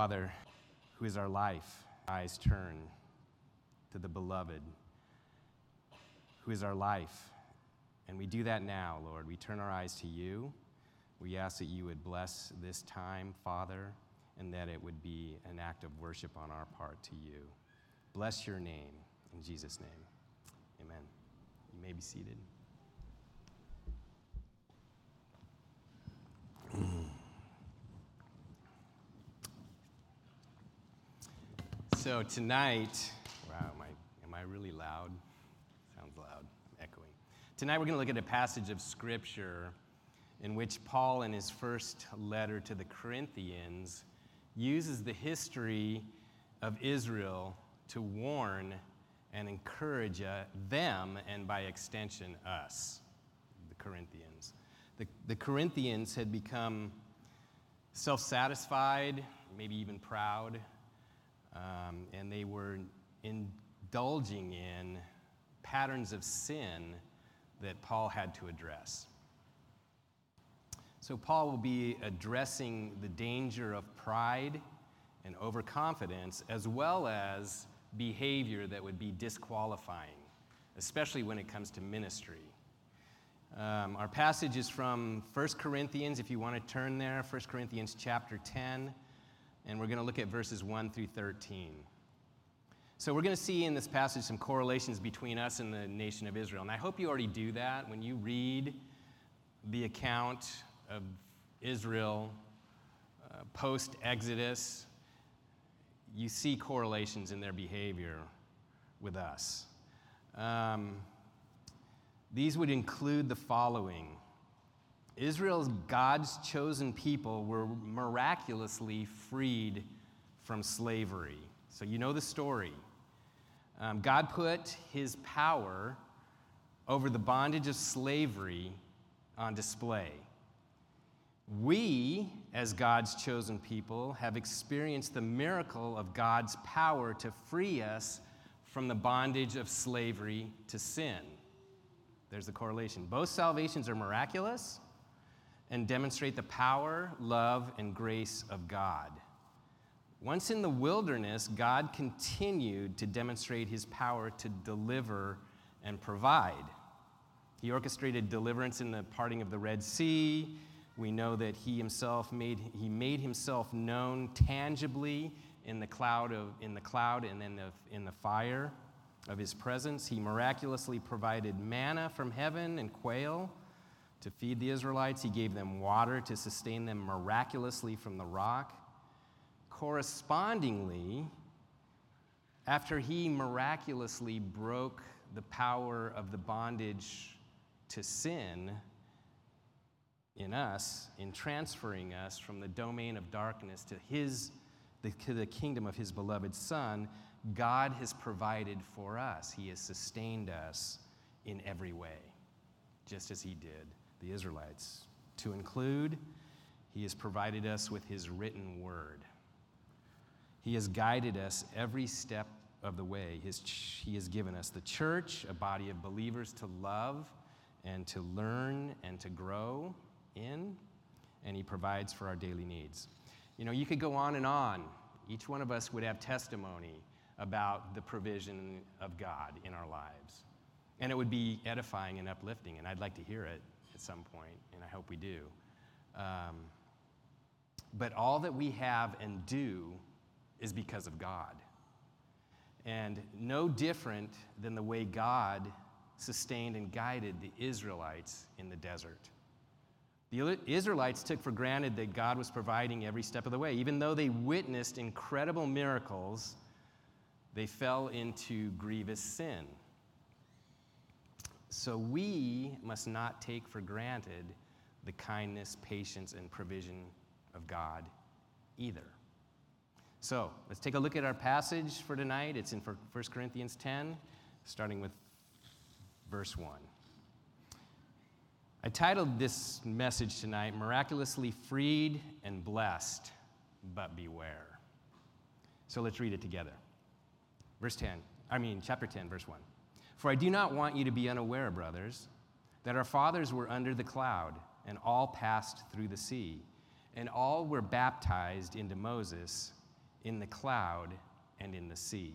Father, who is our life, eyes turn to the beloved, who is our life. And we do that now, Lord. We turn our eyes to you. We ask that you would bless this time, Father, and that it would be an act of worship on our part to you. Bless your name. In Jesus' name, amen. You may be seated. So tonight, wow, am I, am I really loud? Sounds loud. I'm echoing. Tonight we're going to look at a passage of Scripture in which Paul, in his first letter to the Corinthians, uses the history of Israel to warn and encourage uh, them, and by extension, us, the Corinthians. The, the Corinthians had become self satisfied, maybe even proud um, and they were indulging in patterns of sin that Paul had to address. So, Paul will be addressing the danger of pride and overconfidence, as well as behavior that would be disqualifying, especially when it comes to ministry. Um, our passage is from 1 Corinthians, if you want to turn there, 1 Corinthians chapter 10 and we're going to look at verses 1 through 13. So, we're going to see in this passage some correlations between us and the nation of Israel. And I hope you already do that when you read the account of Israel uh, post Exodus. You see correlations in their behavior with us. Um, these would include the following Israel's God's chosen people were miraculously freed from slavery. So you know the story. Um, God put his power over the bondage of slavery on display. We, as God's chosen people, have experienced the miracle of God's power to free us from the bondage of slavery to sin. There's the correlation. Both salvations are miraculous, and demonstrate the power, love, and grace of God. Once in the wilderness, God continued to demonstrate his power to deliver and provide. He orchestrated deliverance in the parting of the Red Sea. We know that he himself made, he made himself known tangibly in the cloud, of, in the cloud and in the, in the fire of his presence. He miraculously provided manna from heaven and quail to feed the Israelites. He gave them water to sustain them miraculously from the rock. Correspondingly, after he miraculously broke the power of the bondage to sin in us, in transferring us from the domain of darkness to his the, to the kingdom of his beloved son, God has provided for us. He has sustained us in every way, just as he did the Israelites. To include, He has provided us with His written word. He has guided us every step of the way. His, he has given us the church, a body of believers to love and to learn and to grow in, and He provides for our daily needs. You know, you could go on and on. Each one of us would have testimony about the provision of God in our lives. And it would be edifying and uplifting, and I'd like to hear it at some point, and I hope we do. Um, but all that we have and do is because of God. And no different than the way God sustained and guided the Israelites in the desert. The Israelites took for granted that God was providing every step of the way. Even though they witnessed incredible miracles, they fell into grievous sin. So we must not take for granted the kindness, patience, and provision of God either. So let's take a look at our passage for tonight. It's in 1 Corinthians 10, starting with verse 1. I titled this message tonight, Miraculously Freed and Blessed, but Beware. So let's read it together. Verse 10, I mean, chapter 10, verse 1. For I do not want you to be unaware, brothers, that our fathers were under the cloud, and all passed through the sea, and all were baptized into Moses in the cloud, and in the sea.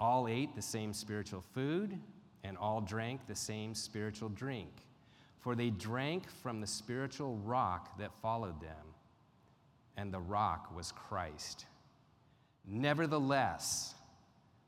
All ate the same spiritual food, and all drank the same spiritual drink, for they drank from the spiritual rock that followed them, and the rock was Christ. Nevertheless,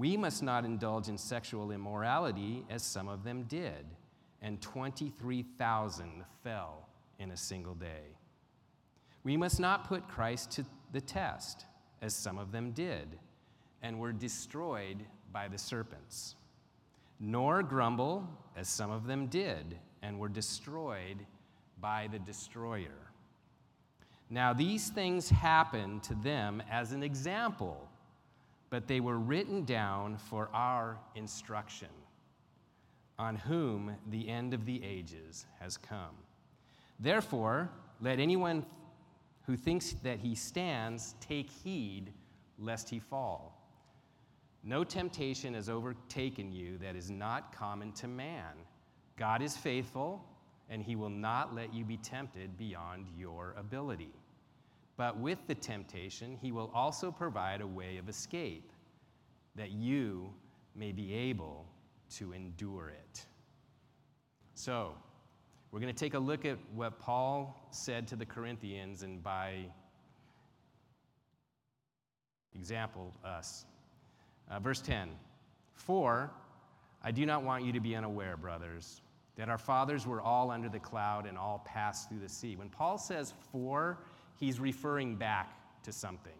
We must not indulge in sexual immorality, as some of them did, and 23,000 fell in a single day. We must not put Christ to the test, as some of them did, and were destroyed by the serpents. Nor grumble, as some of them did, and were destroyed by the destroyer. Now, these things happened to them as an example, but they were written down for our instruction, on whom the end of the ages has come. Therefore, let anyone who thinks that he stands take heed lest he fall. No temptation has overtaken you that is not common to man. God is faithful, and he will not let you be tempted beyond your ability. But with the temptation, he will also provide a way of escape, that you may be able to endure it. So, we're going to take a look at what Paul said to the Corinthians, and by example, us. Uh, verse 10 For I do not want you to be unaware, brothers, that our fathers were all under the cloud and all passed through the sea. When Paul says for, he's referring back to something.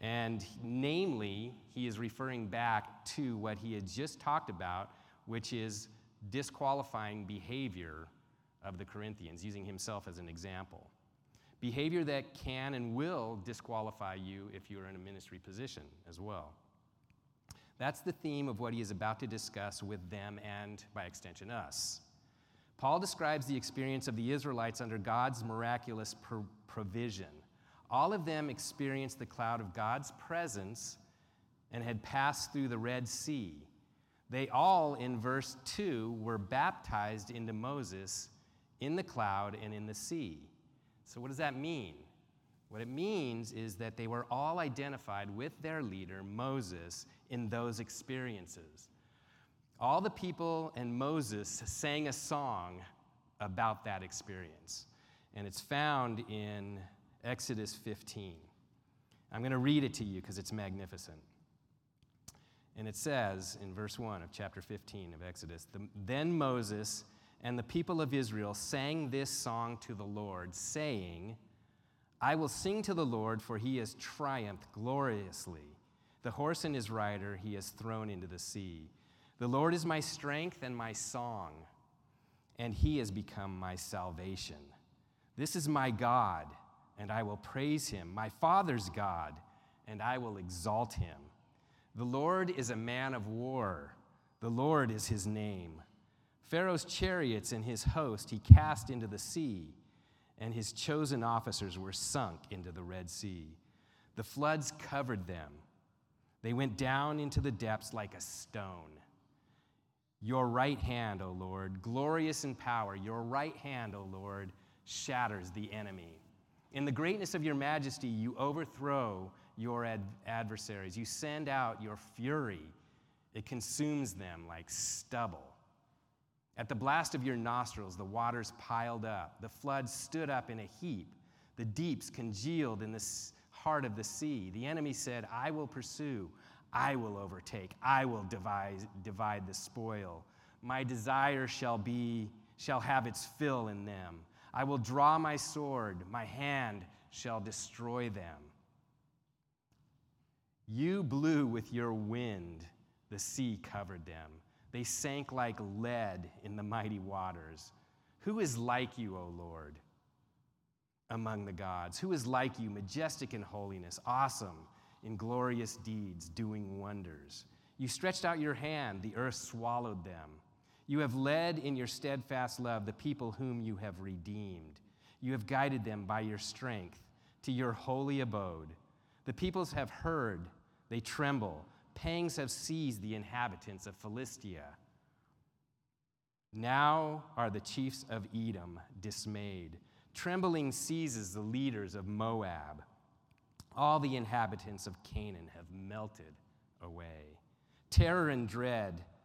And namely, he is referring back to what he had just talked about, which is disqualifying behavior of the Corinthians, using himself as an example. Behavior that can and will disqualify you if you are in a ministry position as well. That's the theme of what he is about to discuss with them and, by extension, us. Paul describes the experience of the Israelites under God's miraculous provision. All of them experienced the cloud of God's presence and had passed through the Red Sea. They all, in verse 2, were baptized into Moses in the cloud and in the sea. So, what does that mean? What it means is that they were all identified with their leader, Moses, in those experiences. All the people and Moses sang a song about that experience, and it's found in Exodus 15. I'm going to read it to you because it's magnificent. And it says in verse 1 of chapter 15 of Exodus Then Moses and the people of Israel sang this song to the Lord, saying, I will sing to the Lord, for he has triumphed gloriously. The horse and his rider he has thrown into the sea. The Lord is my strength and my song, and he has become my salvation. This is my God, and I will praise him, my Father's God, and I will exalt him. The Lord is a man of war, the Lord is his name. Pharaoh's chariots and his host he cast into the sea, and his chosen officers were sunk into the Red Sea. The floods covered them. They went down into the depths like a stone. Your right hand, O Lord, glorious in power, your right hand, O Lord, shatters the enemy. In the greatness of your majesty, you overthrow your ad- adversaries. You send out your fury, it consumes them like stubble. At the blast of your nostrils, the waters piled up. The floods stood up in a heap. The deeps congealed in the heart of the sea. The enemy said, I will pursue. I will overtake. I will divide, divide the spoil. My desire shall be, shall have its fill in them. I will draw my sword. My hand shall destroy them. You blew with your wind. The sea covered them. They sank like lead in the mighty waters. Who is like you, O Lord, among the gods? Who is like you, majestic in holiness, awesome in glorious deeds, doing wonders. You stretched out your hand, the earth swallowed them. You have led in your steadfast love the people whom you have redeemed. You have guided them by your strength to your holy abode. The peoples have heard, they tremble. Pangs have seized the inhabitants of Philistia. Now are the chiefs of Edom dismayed. Trembling seizes the leaders of Moab. All the inhabitants of Canaan have melted away. Terror and dread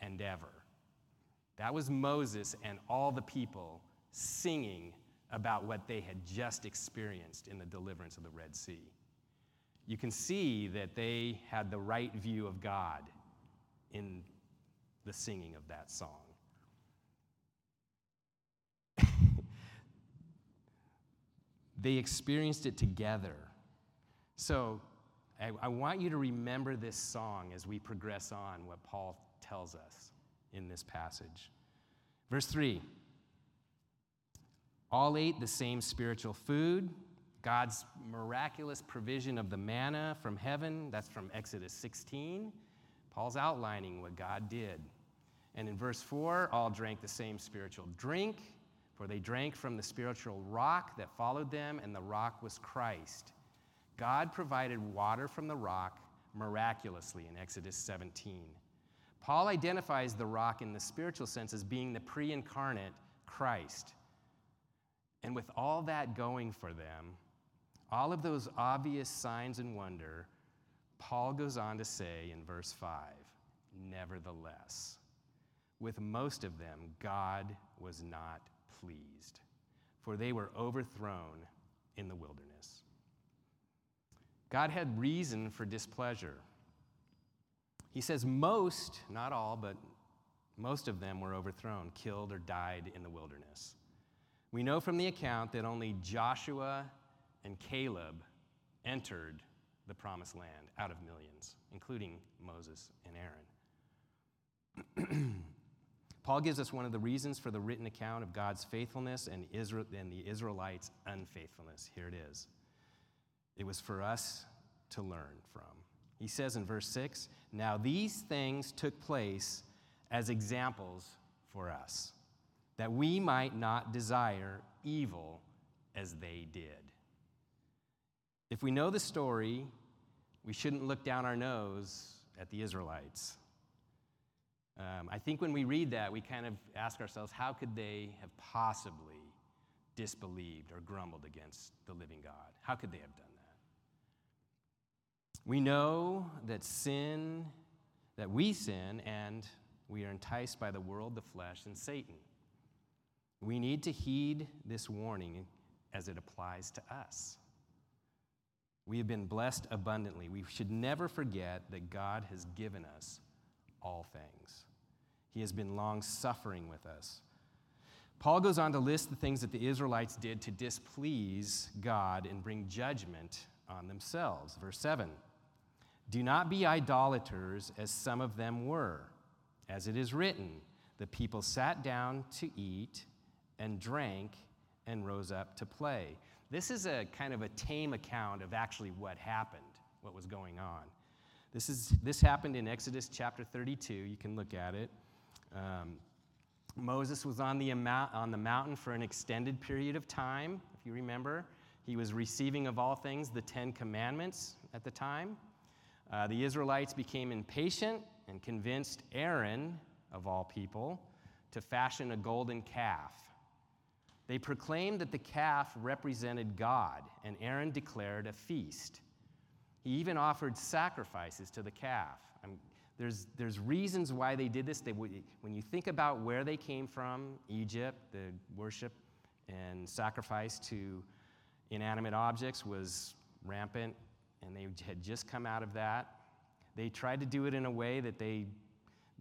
and ever. That was Moses and all the people singing about what they had just experienced in the deliverance of the Red Sea. You can see that they had the right view of God in the singing of that song. they experienced it together. So I, I, want you to remember this song as we progress on what Paul tells us in this passage. Verse 3 All ate the same spiritual food. God's miraculous provision of the manna from heaven, that's from Exodus 16. Paul's outlining what God did. And in verse 4, all drank the same spiritual drink, for they drank from the spiritual rock that followed them, and the rock was Christ. God provided water from the rock miraculously in Exodus 17. Paul identifies the rock in the spiritual sense as being the pre incarnate Christ. And with all that going for them, all of those obvious signs and wonder, Paul goes on to say in verse 5 Nevertheless, with most of them, God was not pleased, for they were overthrown in the wilderness. God had reason for displeasure. He says most, not all, but most of them were overthrown, killed, or died in the wilderness. We know from the account that only Joshua and Caleb entered the promised land out of millions, including Moses and Aaron. Paul gives us one of the reasons for the written account of God's faithfulness and, Israel, and the Israelites' unfaithfulness. Here it is. It was for us to learn from. He says in verse 6 Now these things took place as examples for us, that we might not desire evil as they did. If we know the story, we shouldn't look down our nose at the Israelites. Um, I think when we read that, we kind of ask ourselves, how could they have possibly disbelieved or grumbled against the living God? How could they have done? We know that sin, that we sin, and we are enticed by the world, the flesh, and Satan. We need to heed this warning as it applies to us. We have been blessed abundantly. We should never forget that God has given us all things. He has been long suffering with us. Paul goes on to list the things that the Israelites did to displease God and bring judgment on themselves. Verse 7 Do not be idolaters as some of them were. As it is written, the people sat down to eat and drank and rose up to play. This is a kind of a tame account of actually what happened, what was going on. This, is, this happened in Exodus chapter 32. You can look at it. Um, Moses was on the, on the mountain for an extended period of time, if you remember. He was receiving, of all things, the Ten Commandments at the time. Uh, the Israelites became impatient and convinced Aaron, of all people, to fashion a golden calf. They proclaimed that the calf represented God, and Aaron declared a feast. He even offered sacrifices to the calf. I'm, there's, there's reasons why they did this. They, when you think about where they came from, Egypt, the worship and sacrifice to inanimate objects was rampant and they had just come out of that. They tried to do it in a way that they,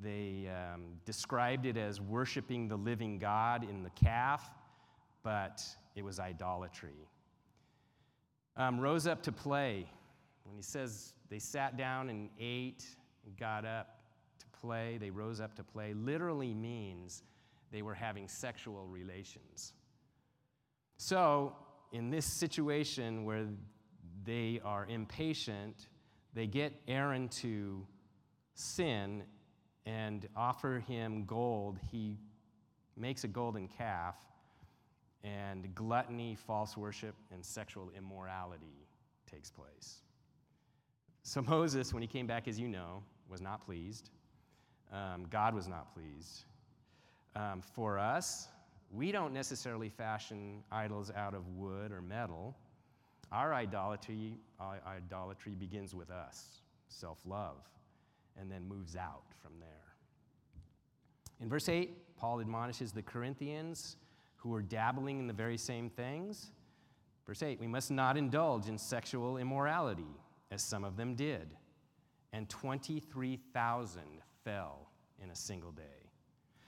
they um, described it as worshiping the living God in the calf, but it was idolatry. Um, rose up to play. When he says they sat down and ate and got up to play, they rose up to play, literally means they were having sexual relations. So, in this situation where they are impatient, they get Aaron to sin and offer him gold. He makes a golden calf, and gluttony, false worship, and sexual immorality takes place. So, Moses, when he came back, as you know, was not pleased. Um, God was not pleased. Um, for us, we don't necessarily fashion idols out of wood or metal. Our idolatry, our idolatry begins with us, self love, and then moves out from there. In verse 8, Paul admonishes the Corinthians who are dabbling in the very same things. Verse 8, we must not indulge in sexual immorality, as some of them did. And 23,000 fell in a single day.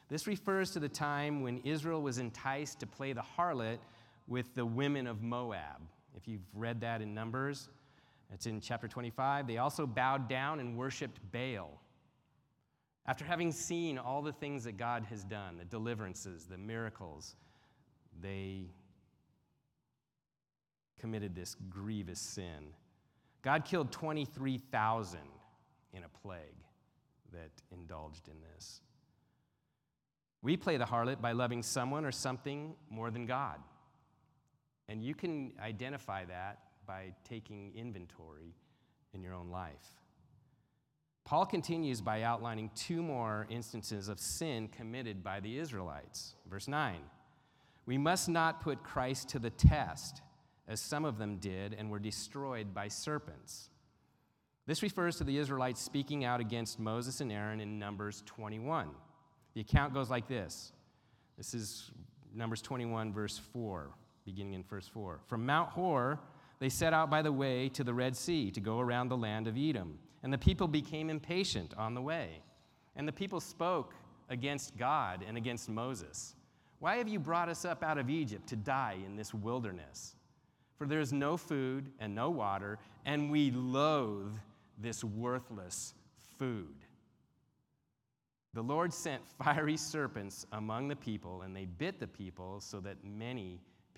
This refers to the time when Israel was enticed to play the harlot with the women of Moab. If you've read that in Numbers, it's in chapter 25. They also bowed down and worshiped Baal. After having seen all the things that God has done, the deliverances, the miracles, they committed this grievous sin. God killed 23,000 in a plague that indulged in this. We play the harlot by loving someone or something more than God. And you can identify that by taking inventory in your own life. Paul continues by outlining two more instances of sin committed by the Israelites. Verse 9 We must not put Christ to the test, as some of them did and were destroyed by serpents. This refers to the Israelites speaking out against Moses and Aaron in Numbers 21. The account goes like this this is Numbers 21, verse 4, beginning in verse 4. From Mount Hor, they set out by the way to the Red Sea to go around the land of Edom. And the people became impatient on the way. And the people spoke against God and against Moses. Why have you brought us up out of Egypt to die in this wilderness? For there is no food and no water, and we loathe this worthless food. The Lord sent fiery serpents among the people, and they bit the people so that many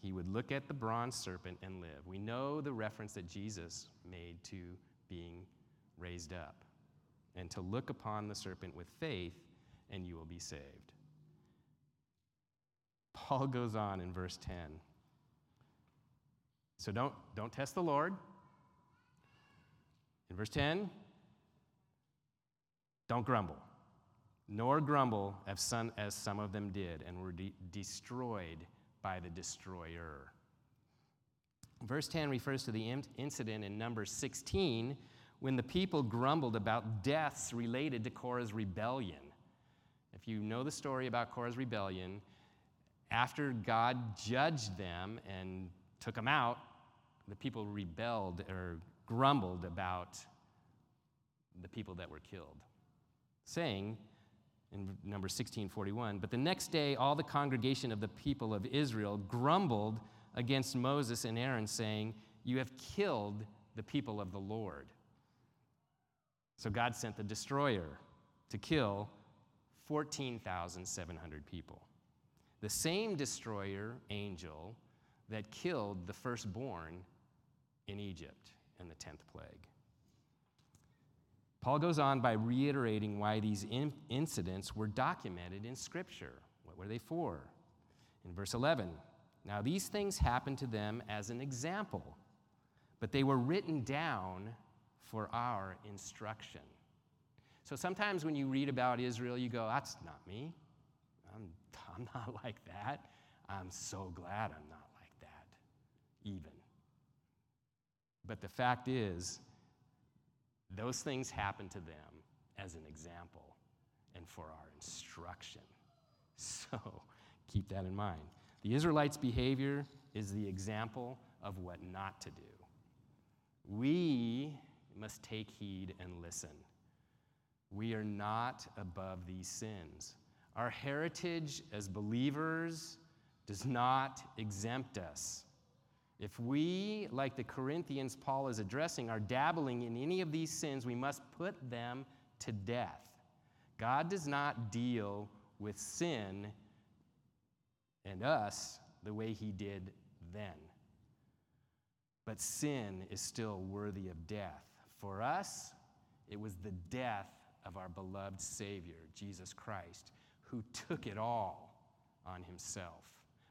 he would look at the bronze serpent and live. We know the reference that Jesus made to being raised up and to look upon the serpent with faith, and you will be saved. Paul goes on in verse 10. So don't, don't test the Lord. In verse 10, don't grumble nor grumble as some, as some of them did and were de- destroyed by the destroyer. Verse 10 refers to the incident in Numbers 16 when the people grumbled about deaths related to Korah's rebellion. If you know the story about Korah's rebellion, after God judged them and took them out, the people rebelled or grumbled about the people that were killed, saying, in number 1641. But the next day, all the congregation of the people of Israel grumbled against Moses and Aaron, saying, You have killed the people of the Lord. So God sent the destroyer to kill 14,700 people. The same destroyer angel that killed the firstborn in Egypt in the 10th plague. Paul goes on by reiterating why these in- incidents were documented in Scripture. What were they for? In verse 11, now these things happened to them as an example, but they were written down for our instruction. So sometimes when you read about Israel, you go, that's not me. I'm, I'm not like that. I'm so glad I'm not like that, even. But the fact is, those things happen to them as an example and for our instruction. So keep that in mind. The Israelites' behavior is the example of what not to do. We must take heed and listen. We are not above these sins. Our heritage as believers does not exempt us. If we, like the Corinthians Paul is addressing, are dabbling in any of these sins, we must put them to death. God does not deal with sin and us the way he did then. But sin is still worthy of death. For us, it was the death of our beloved Savior, Jesus Christ, who took it all on himself.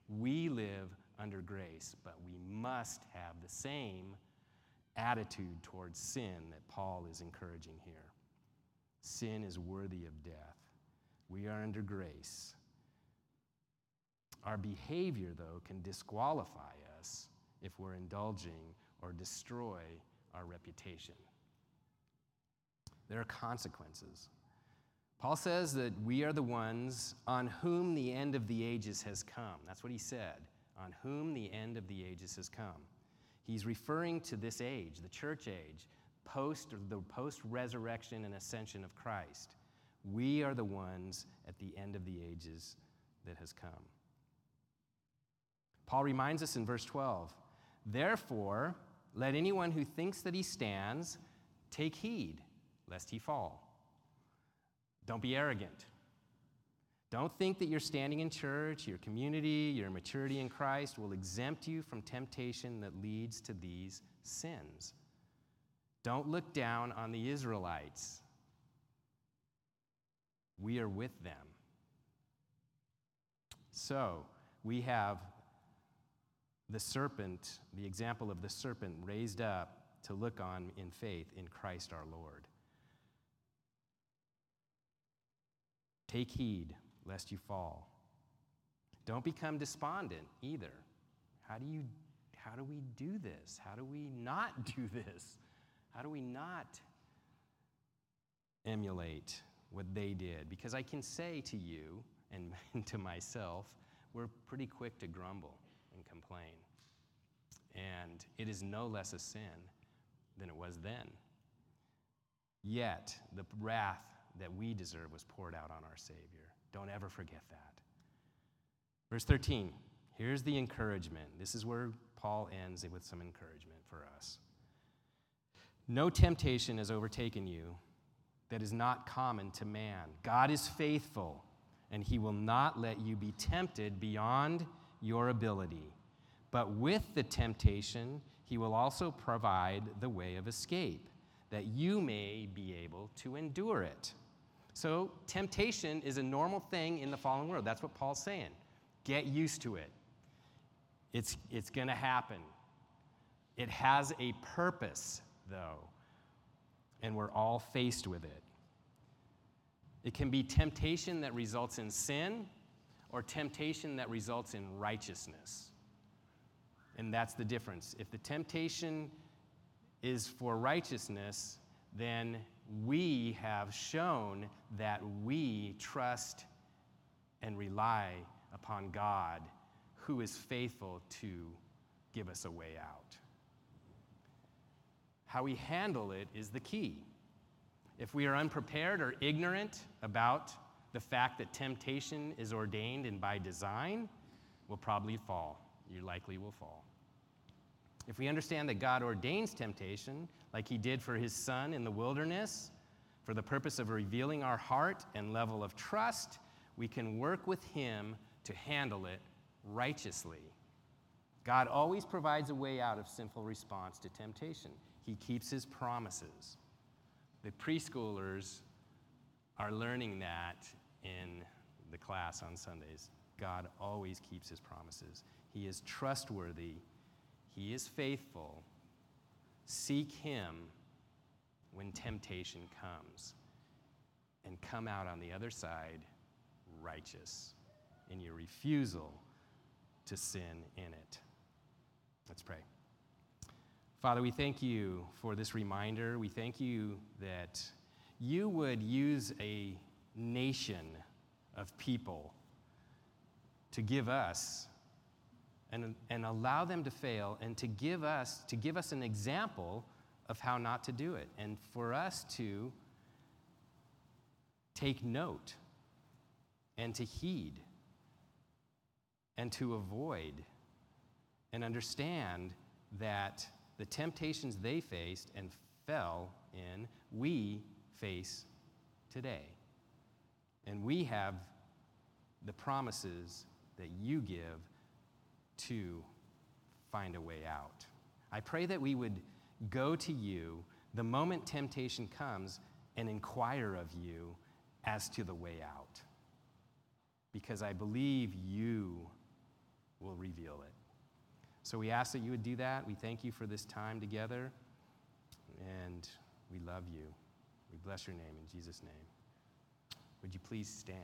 We live under grace, but we must have the same attitude towards sin that Paul is encouraging here. Sin is worthy of death. We are under grace. Our behavior, though, can disqualify us if we're indulging or destroy our reputation. There are consequences. Paul says that we are the ones on whom the end of the ages has come. That's what he said, on whom the end of the ages has come. He's referring to this age, the church age, post the post resurrection and ascension of Christ. We are the ones at the end of the ages that has come. Paul reminds us in verse 12 Therefore, let anyone who thinks that he stands take heed lest he fall. Don't be arrogant. Don't think that your standing in church, your community, your maturity in Christ will exempt you from temptation that leads to these sins. Don't look down on the Israelites. We are with them. So, we have the serpent, the example of the serpent raised up to look on in faith in Christ our Lord. Take heed lest you fall. Don't become despondent either. How do you how do we do this? How do we not do this? How do we not emulate what they did? Because I can say to you and to myself, we're pretty quick to grumble and complain. And it is no less a sin than it was then. Yet, the wrath that we deserve was poured out on our Savior. Don't ever forget that. Verse 13, here's the encouragement. This is where Paul ends with some encouragement for us. No temptation has overtaken you that is not common to man. God is faithful, and he will not let you be tempted beyond your ability. But with the temptation, he will also provide the way of escape, that you may be able to endure it. So, temptation is a normal thing in the fallen world. That's what Paul's saying. Get used to it. It's, it's going to happen. It has a purpose, though, and we're all faced with it. It can be temptation that results in sin or temptation that results in righteousness. And that's the difference. If the temptation is for righteousness, then we have shown that we trust and rely upon God who is faithful to give us a way out. How we handle it is the key. If we are unprepared or ignorant about the fact that temptation is ordained and by design, we'll probably fall. You likely will fall. If we understand that God ordains temptation, like he did for his son in the wilderness, for the purpose of revealing our heart and level of trust, we can work with him to handle it righteously. God always provides a way out of sinful response to temptation. He keeps his promises. The preschoolers are learning that in the class on Sundays. God always keeps his promises. He is trustworthy he is faithful. Seek him when temptation comes and come out on the other side righteous in your refusal to sin in it. Let's pray. Father, we thank you for this reminder. We thank you that you would use a nation of people to give us and, and allow them to fail and to give us to give us an example of how not to do it and for us to take note and to heed and to avoid and understand that the temptations they faced and fell in, we face today. And we have the promises that you give to find a way out. I pray that we would go to you the moment temptation comes and inquire of you as to the way out. Because I believe you will reveal it. So we ask that you would do that. We thank you for this time together, and we love you. We bless your name in Jesus' name. Would you please stand?